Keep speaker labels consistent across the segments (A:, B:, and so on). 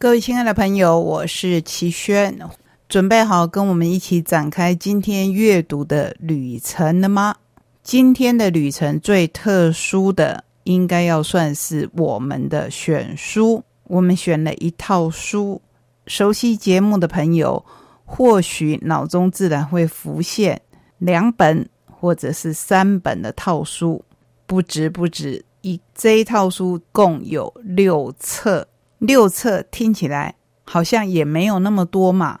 A: 各位亲爱的朋友，我是齐轩，准备好跟我们一起展开今天阅读的旅程了吗？今天的旅程最特殊的，应该要算是我们的选书。我们选了一套书，熟悉节目的朋友或许脑中自然会浮现两本或者是三本的套书，不止不止，一这一套书共有六册。六册听起来好像也没有那么多嘛，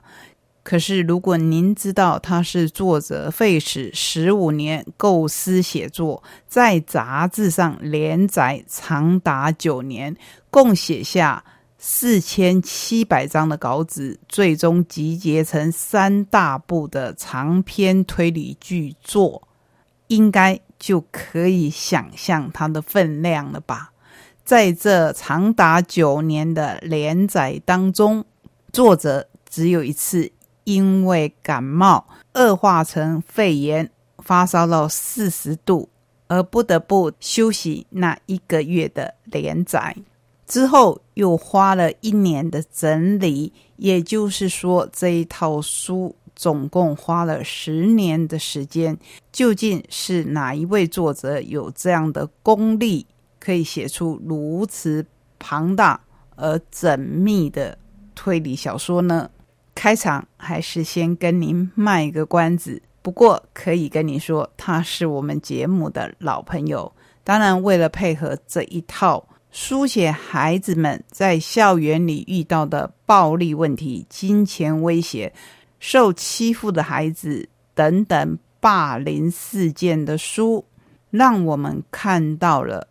A: 可是如果您知道他是作者费时十五年构思写作，在杂志上连载长达九年，共写下四千七百张的稿子，最终集结成三大部的长篇推理巨作，应该就可以想象它的分量了吧。在这长达九年的连载当中，作者只有一次因为感冒恶化成肺炎，发烧到四十度，而不得不休息那一个月的连载。之后又花了一年的整理，也就是说，这一套书总共花了十年的时间。究竟是哪一位作者有这样的功力？可以写出如此庞大而缜密的推理小说呢？开场还是先跟您卖个关子。不过可以跟你说，他是我们节目的老朋友。当然，为了配合这一套书写孩子们在校园里遇到的暴力问题、金钱威胁、受欺负的孩子等等霸凌事件的书，让我们看到了。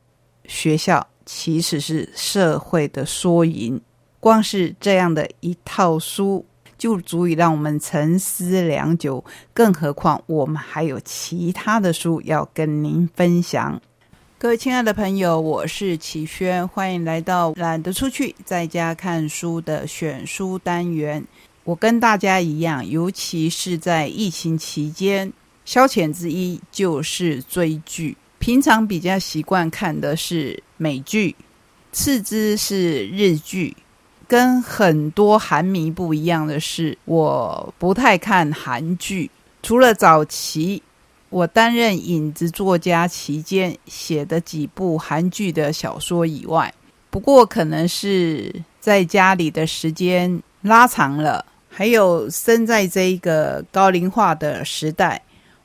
A: 学校其实是社会的缩影，光是这样的一套书就足以让我们沉思良久，更何况我们还有其他的书要跟您分享。各位亲爱的朋友，我是启轩，欢迎来到懒得出去在家看书的选书单元。我跟大家一样，尤其是在疫情期间，消遣之一就是追剧。平常比较习惯看的是美剧，次之是日剧。跟很多韩迷不一样的是，我不太看韩剧。除了早期我担任影子作家期间写的几部韩剧的小说以外，不过可能是在家里的时间拉长了，还有生在这一个高龄化的时代，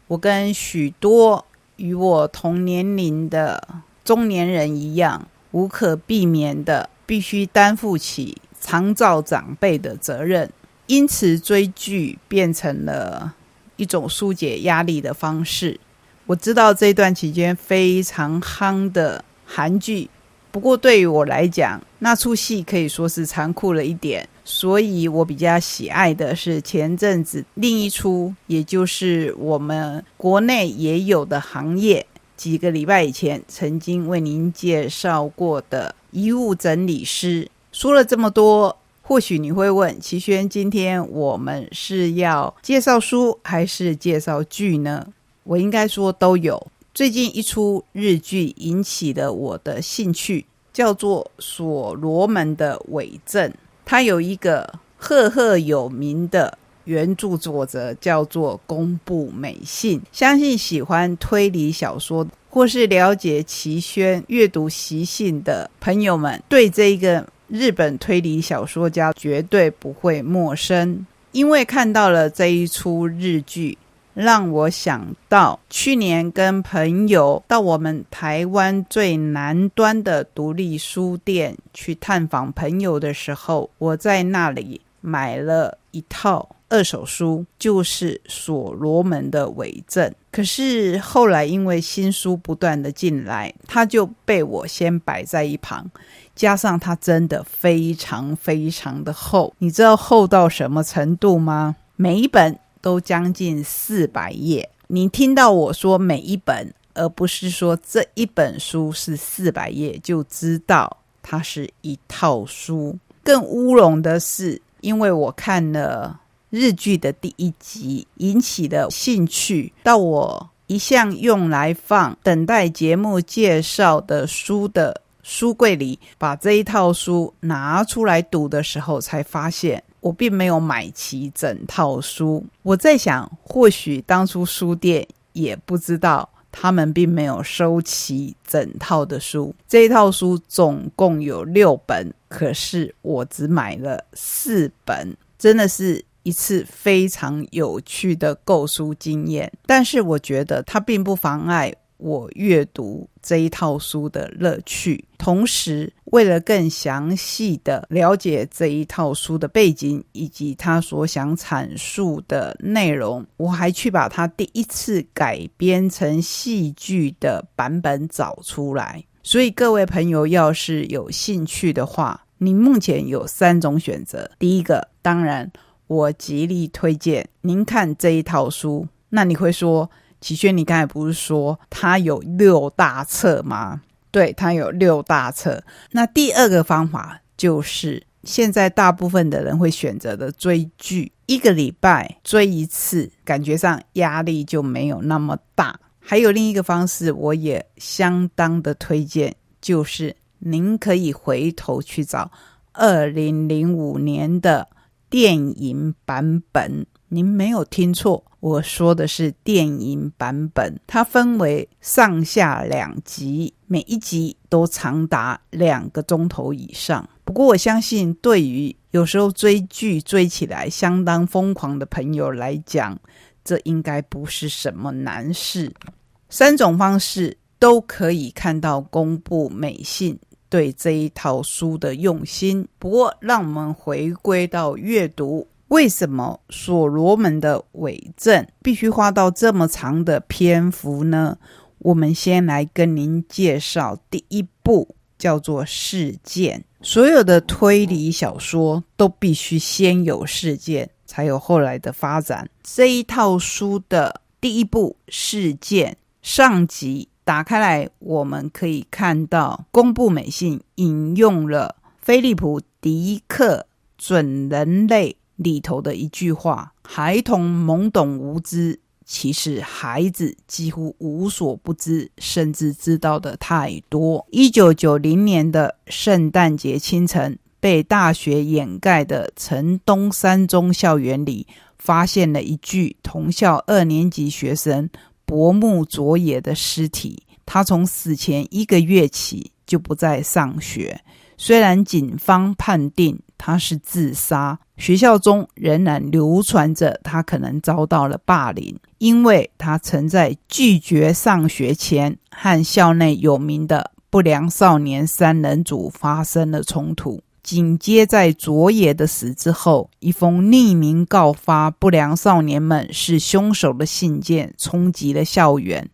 A: 我跟许多。与我同年龄的中年人一样，无可避免的必须担负起长照长辈的责任，因此追剧变成了一种疏解压力的方式。我知道这段期间非常夯的韩剧。不过对于我来讲，那出戏可以说是残酷了一点，所以我比较喜爱的是前阵子另一出，也就是我们国内也有的行业，几个礼拜以前曾经为您介绍过的遗物整理师。说了这么多，或许你会问齐轩，今天我们是要介绍书还是介绍剧呢？我应该说都有。最近一出日剧引起了我的兴趣，叫做《所罗门的伪证》。它有一个赫赫有名的原著作者，叫做宫部美信。相信喜欢推理小说或是了解齐宣阅读习性的朋友们，对这一个日本推理小说家绝对不会陌生，因为看到了这一出日剧。让我想到去年跟朋友到我们台湾最南端的独立书店去探访朋友的时候，我在那里买了一套二手书，就是《所罗门的伪证》。可是后来因为新书不断的进来，它就被我先摆在一旁。加上它真的非常非常的厚，你知道厚到什么程度吗？每一本。都将近四百页，你听到我说每一本，而不是说这一本书是四百页，就知道它是一套书。更乌龙的是，因为我看了日剧的第一集，引起的兴趣，到我一向用来放等待节目介绍的书的书柜里，把这一套书拿出来读的时候，才发现我并没有买齐整套书。我在想，或许当初书店也不知道。他们并没有收齐整套的书，这一套书总共有六本，可是我只买了四本，真的是一次非常有趣的购书经验。但是我觉得它并不妨碍。我阅读这一套书的乐趣，同时为了更详细的了解这一套书的背景以及他所想阐述的内容，我还去把它第一次改编成戏剧的版本找出来。所以各位朋友，要是有兴趣的话，你目前有三种选择。第一个，当然我极力推荐您看这一套书。那你会说？齐轩，你刚才不是说它有六大册吗？对，它有六大册。那第二个方法就是现在大部分的人会选择的追剧，一个礼拜追一次，感觉上压力就没有那么大。还有另一个方式，我也相当的推荐，就是您可以回头去找二零零五年的电影版本。您没有听错，我说的是电影版本。它分为上下两集，每一集都长达两个钟头以上。不过，我相信对于有时候追剧追起来相当疯狂的朋友来讲，这应该不是什么难事。三种方式都可以看到公布美信对这一套书的用心。不过，让我们回归到阅读。为什么所罗门的伪证必须花到这么长的篇幅呢？我们先来跟您介绍第一部，叫做事件。所有的推理小说都必须先有事件，才有后来的发展。这一套书的第一部事件上集打开来，我们可以看到公布美信引用了菲利普·迪克准人类。里头的一句话：“孩童懵懂无知，其实孩子几乎无所不知，甚至知道的太多。”一九九零年的圣诞节清晨，被大雪掩盖的城东三中校园里，发现了一具同校二年级学生薄木卓野的尸体。他从死前一个月起就不再上学。虽然警方判定他是自杀，学校中仍然流传着他可能遭到了霸凌，因为他曾在拒绝上学前和校内有名的不良少年三人组发生了冲突。紧接在佐野的死之后，一封匿名告发不良少年们是凶手的信件冲击了校园。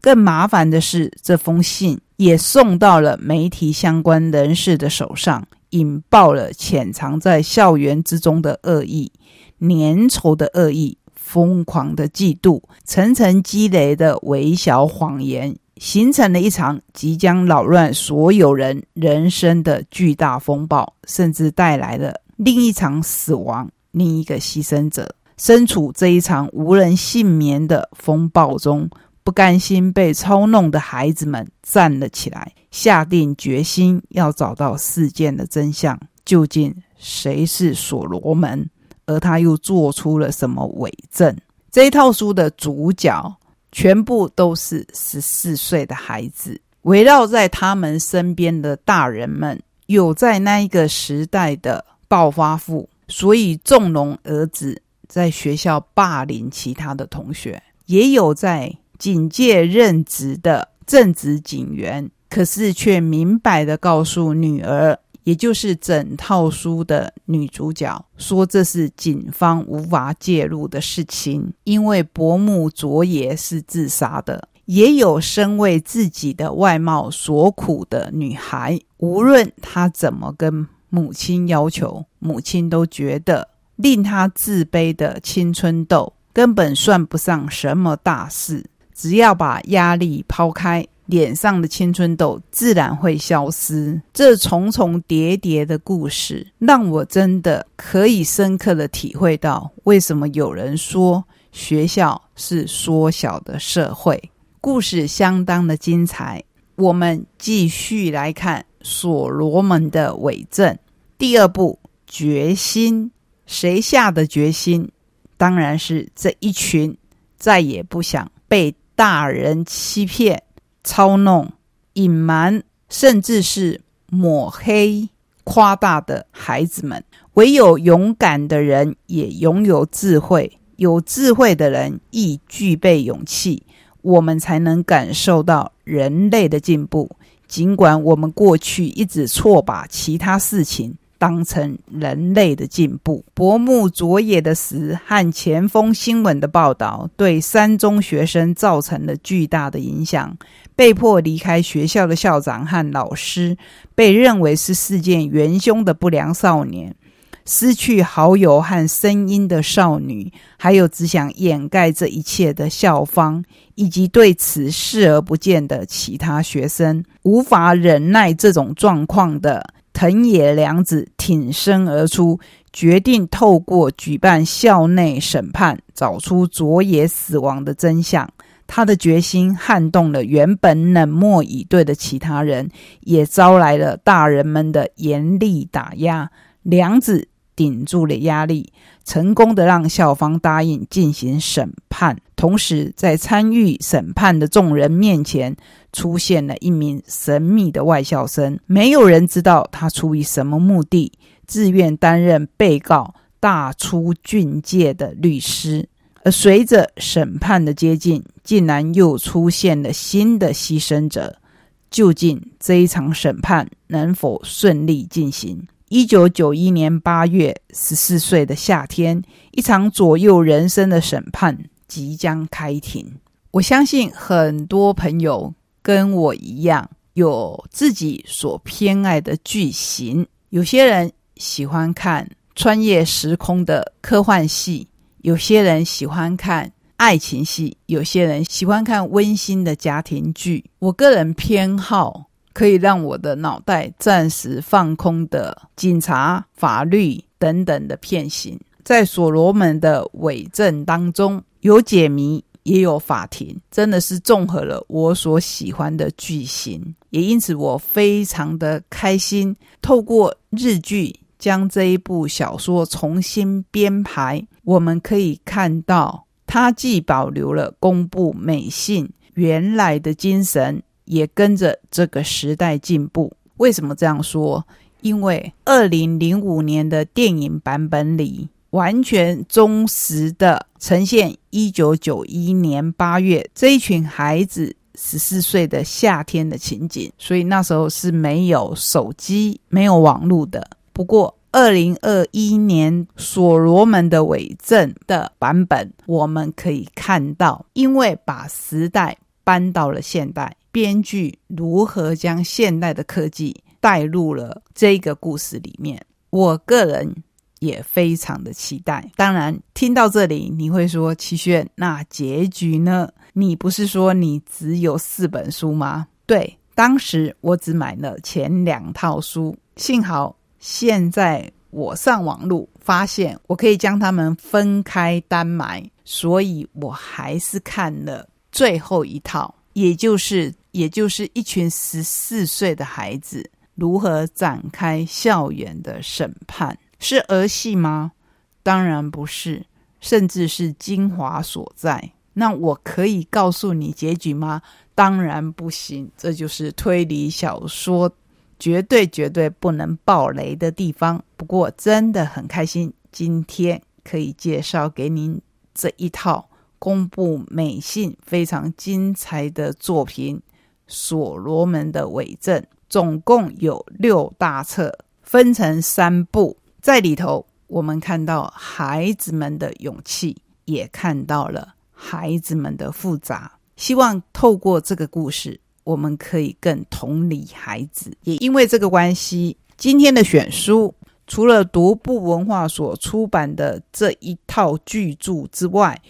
A: 更麻烦的是，这封信。也送到了媒体相关人士的手上，引爆了潜藏在校园之中的恶意、粘稠的恶意、疯狂的嫉妒、层层积累的微小谎言，形成了一场即将扰乱所有人人生的巨大风暴，甚至带来了另一场死亡、另一个牺牲者。身处这一场无人幸免的风暴中。不甘心被操弄的孩子们站了起来，下定决心要找到事件的真相。究竟谁是所罗门？而他又做出了什么伪证？这一套书的主角全部都是十四岁的孩子，围绕在他们身边的大人们，有在那一个时代的暴发户，所以纵容儿子在学校霸凌其他的同学，也有在。警戒任职的正直警员，可是却明白的告诉女儿，也就是整套书的女主角，说这是警方无法介入的事情，因为伯母佐野是自杀的。也有身为自己的外貌所苦的女孩，无论她怎么跟母亲要求，母亲都觉得令她自卑的青春痘根本算不上什么大事。只要把压力抛开，脸上的青春痘自然会消失。这重重叠叠的故事，让我真的可以深刻的体会到，为什么有人说学校是缩小的社会。故事相当的精彩，我们继续来看所罗门的伪证。第二步，决心。谁下的决心？当然是这一群再也不想被大人欺骗、操弄、隐瞒，甚至是抹黑、夸大的孩子们。唯有勇敢的人也拥有智慧，有智慧的人亦具备勇气，我们才能感受到人类的进步。尽管我们过去一直错把其他事情。当成人类的进步。薄暮卓也的死和前锋新闻的报道，对三中学生造成了巨大的影响。被迫离开学校的校长和老师，被认为是事件元凶的不良少年，失去好友和声音的少女，还有只想掩盖这一切的校方，以及对此视而不见的其他学生，无法忍耐这种状况的。藤野良子挺身而出，决定透过举办校内审判，找出佐野死亡的真相。他的决心撼动了原本冷漠以对的其他人，也招来了大人们的严厉打压。良子顶住了压力，成功的让校方答应进行审判。同时，在参与审判的众人面前。出现了一名神秘的外校生，没有人知道他出于什么目的，自愿担任被告大出俊介的律师。而随着审判的接近，竟然又出现了新的牺牲者。究竟这一场审判能否顺利进行？一九九一年八月，十四岁的夏天，一场左右人生的审判即将开庭。我相信很多朋友。跟我一样有自己所偏爱的剧情，有些人喜欢看穿越时空的科幻戏，有些人喜欢看爱情戏，有些人喜欢看温馨的家庭剧。我个人偏好可以让我的脑袋暂时放空的警察、法律等等的片型，在所罗门的伪证当中有解谜。也有法庭，真的是综合了我所喜欢的剧情，也因此我非常的开心。透过日剧将这一部小说重新编排，我们可以看到，它既保留了公布美信原来的精神，也跟着这个时代进步。为什么这样说？因为二零零五年的电影版本里。完全忠实的呈现一九九一年八月这一群孩子十四岁的夏天的情景，所以那时候是没有手机、没有网络的。不过，二零二一年所罗门的伪证的版本，我们可以看到，因为把时代搬到了现代，编剧如何将现代的科技带入了这个故事里面，我个人。也非常的期待。当然，听到这里，你会说：“齐轩，那结局呢？你不是说你只有四本书吗？”对，当时我只买了前两套书，幸好现在我上网路发现我可以将它们分开单买，所以我还是看了最后一套，也就是也就是一群十四岁的孩子如何展开校园的审判。是儿戏吗？当然不是，甚至是精华所在。那我可以告诉你结局吗？当然不行。这就是推理小说绝对绝对不能爆雷的地方。不过真的很开心，今天可以介绍给您这一套公布美信非常精彩的作品《所罗门的伪证》，总共有六大册，分成三部。在里头，我们看到孩子们的勇气，也看到了孩子们的复杂。希望透过这个故事，我们可以更同理孩子。也因为这个关系，今天的选书除了独步文化所出版的这一套巨著之外，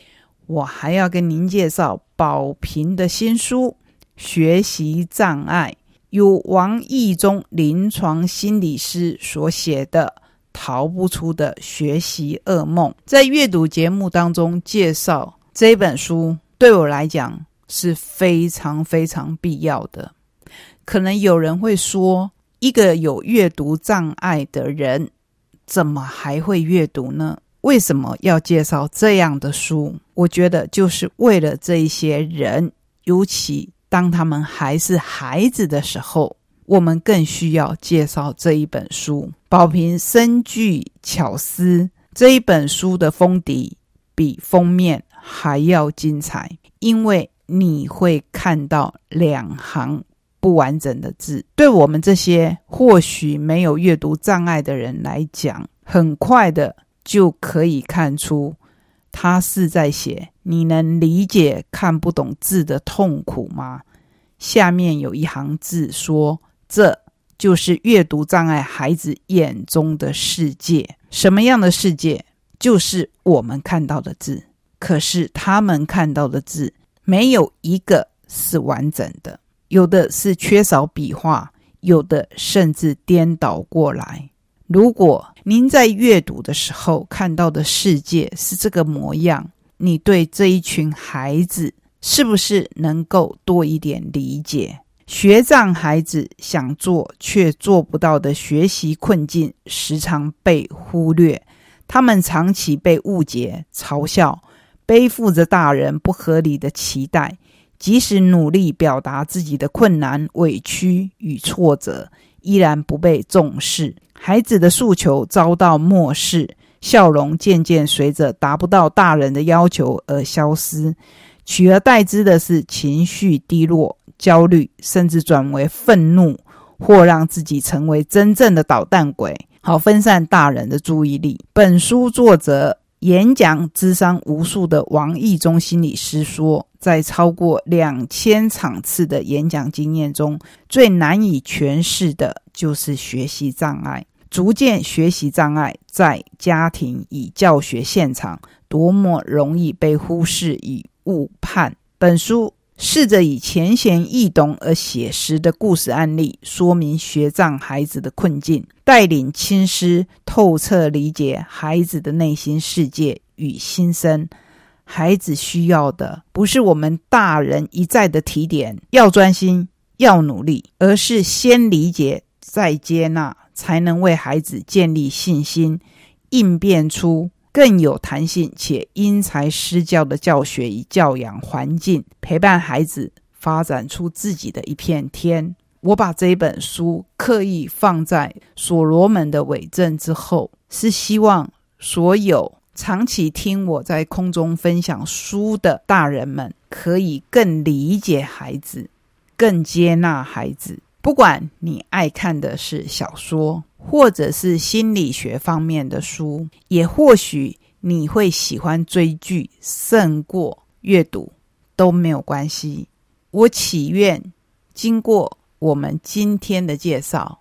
A: 我还要跟您介绍宝平的新书《学习障碍》，由王义忠临床心理师所写的。逃不出的学习噩梦，在阅读节目当中介绍这本书，对我来讲是非常非常必要的。可能有人会说，一个有阅读障碍的人，怎么还会阅读呢？为什么要介绍这样的书？我觉得就是为了这一些人，尤其当他们还是孩子的时候，我们更需要介绍这一本书。宝瓶深具巧思，这一本书的封底比封面还要精彩，因为你会看到两行不完整的字。对我们这些或许没有阅读障碍的人来讲，很快的。就可以看出，他是在写你能理解看不懂字的痛苦吗？下面有一行字说：“这就是阅读障碍孩子眼中的世界。什么样的世界？就是我们看到的字。可是他们看到的字，没有一个是完整的，有的是缺少笔画，有的甚至颠倒过来。”如果您在阅读的时候看到的世界是这个模样，你对这一群孩子是不是能够多一点理解？学障孩子想做却做不到的学习困境，时常被忽略。他们长期被误解、嘲笑，背负着大人不合理的期待，即使努力表达自己的困难、委屈与挫折。依然不被重视，孩子的诉求遭到漠视，笑容渐渐随着达不到大人的要求而消失，取而代之的是情绪低落、焦虑，甚至转为愤怒，或让自己成为真正的捣蛋鬼，好分散大人的注意力。本书作者。演讲智商无数的王毅中心理师说，在超过两千场次的演讲经验中，最难以诠释的就是学习障碍。逐渐学习障碍在家庭与教学现场多么容易被忽视与误判。本书。试着以浅显易懂而写实的故事案例，说明学障孩子的困境，带领亲师透彻理解孩子的内心世界与心声。孩子需要的不是我们大人一再的提点，要专心，要努力，而是先理解再接纳，才能为孩子建立信心，应变出。更有弹性且因材施教的教学与教养环境，陪伴孩子发展出自己的一片天。我把这本书刻意放在所罗门的伪证之后，是希望所有长期听我在空中分享书的大人们，可以更理解孩子，更接纳孩子。不管你爱看的是小说。或者是心理学方面的书，也或许你会喜欢追剧胜过阅读，都没有关系。我祈愿经过我们今天的介绍，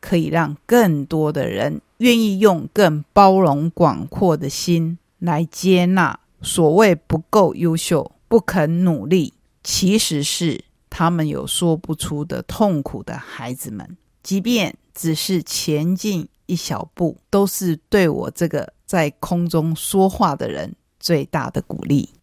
A: 可以让更多的人愿意用更包容广阔的心来接纳所谓不够优秀、不肯努力，其实是他们有说不出的痛苦的孩子们，即便。只是前进一小步，都是对我这个在空中说话的人最大的鼓励。